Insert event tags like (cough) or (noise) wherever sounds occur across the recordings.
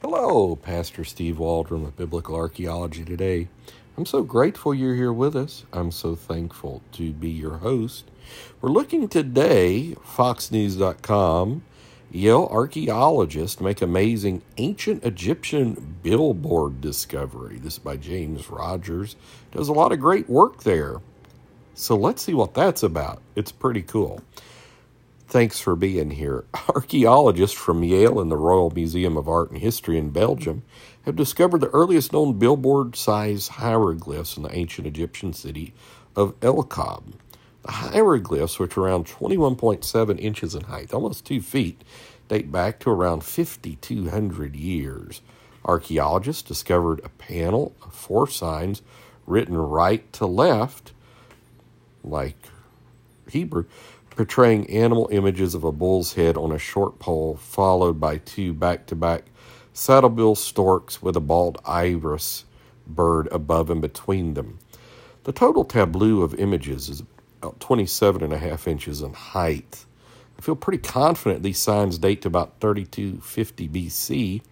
Hello, Pastor Steve Waldron with Biblical Archaeology today. I'm so grateful you're here with us. I'm so thankful to be your host. We're looking today, FoxNews.com, Yale archaeologists make amazing ancient Egyptian billboard discovery. This is by James Rogers. Does a lot of great work there. So let's see what that's about. It's pretty cool. Thanks for being here. (laughs) Archaeologists from Yale and the Royal Museum of Art and History in Belgium have discovered the earliest known billboard sized hieroglyphs in the ancient Egyptian city of El Kab. The hieroglyphs, which are around 21.7 inches in height, almost two feet, date back to around 5,200 years. Archaeologists discovered a panel of four signs written right to left, like Hebrew, portraying animal images of a bull's head on a short pole, followed by two back to back saddlebill storks with a bald ibis bird above and between them. The total tableau of images is about 27 and a half inches in height. I feel pretty confident these signs date to about 3250 BC.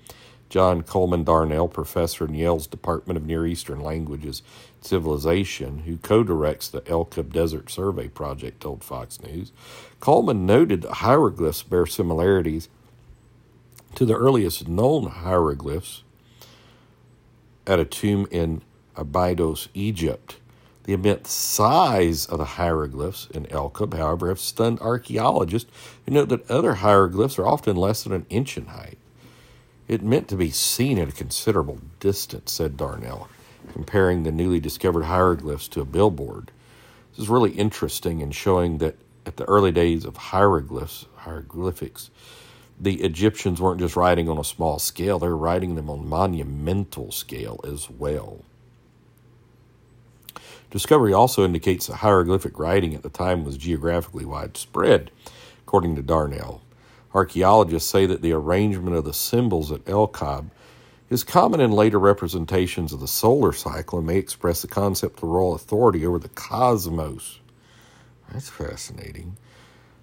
John Coleman Darnell, professor in Yale's Department of Near Eastern Languages Civilization, who co directs the El Kab Desert Survey Project, told Fox News. Coleman noted that hieroglyphs bear similarities to the earliest known hieroglyphs at a tomb in Abydos, Egypt. The immense size of the hieroglyphs in El Kab, however, have stunned archaeologists who note that other hieroglyphs are often less than an inch in height. It meant to be seen at a considerable distance, said Darnell, comparing the newly discovered hieroglyphs to a billboard. This is really interesting in showing that at the early days of hieroglyphs, hieroglyphics, the Egyptians weren't just writing on a small scale, they were writing them on monumental scale as well. Discovery also indicates that hieroglyphic writing at the time was geographically widespread, according to Darnell. Archaeologists say that the arrangement of the symbols at El Kab is common in later representations of the solar cycle and may express the concept of royal authority over the cosmos. That's fascinating.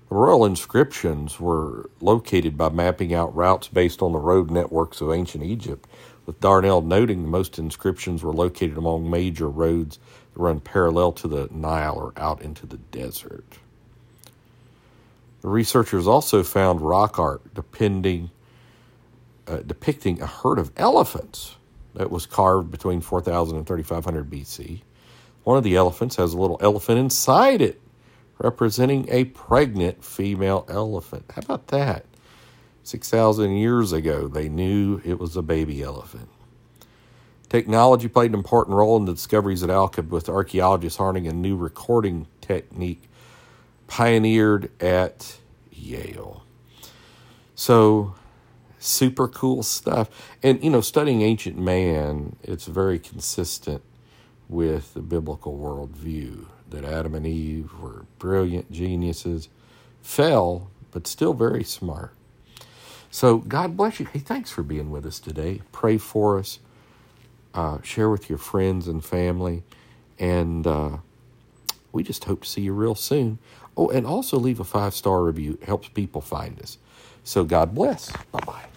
The royal inscriptions were located by mapping out routes based on the road networks of ancient Egypt, with Darnell noting the most inscriptions were located along major roads that run parallel to the Nile or out into the desert. The researchers also found rock art depending, uh, depicting a herd of elephants that was carved between 4000 and 3500 BC. One of the elephants has a little elephant inside it, representing a pregnant female elephant. How about that? 6,000 years ago, they knew it was a baby elephant. Technology played an important role in the discoveries at El Kab, with archaeologists harnessing a new recording technique pioneered at Yale. So, super cool stuff. And, you know, studying ancient man, it's very consistent with the biblical worldview that Adam and Eve were brilliant geniuses, fell, but still very smart. So, God bless you. Hey, thanks for being with us today. Pray for us, uh, share with your friends and family, and uh, we just hope to see you real soon. Oh, and also leave a five star review. It helps people find us. So God bless. Bye bye.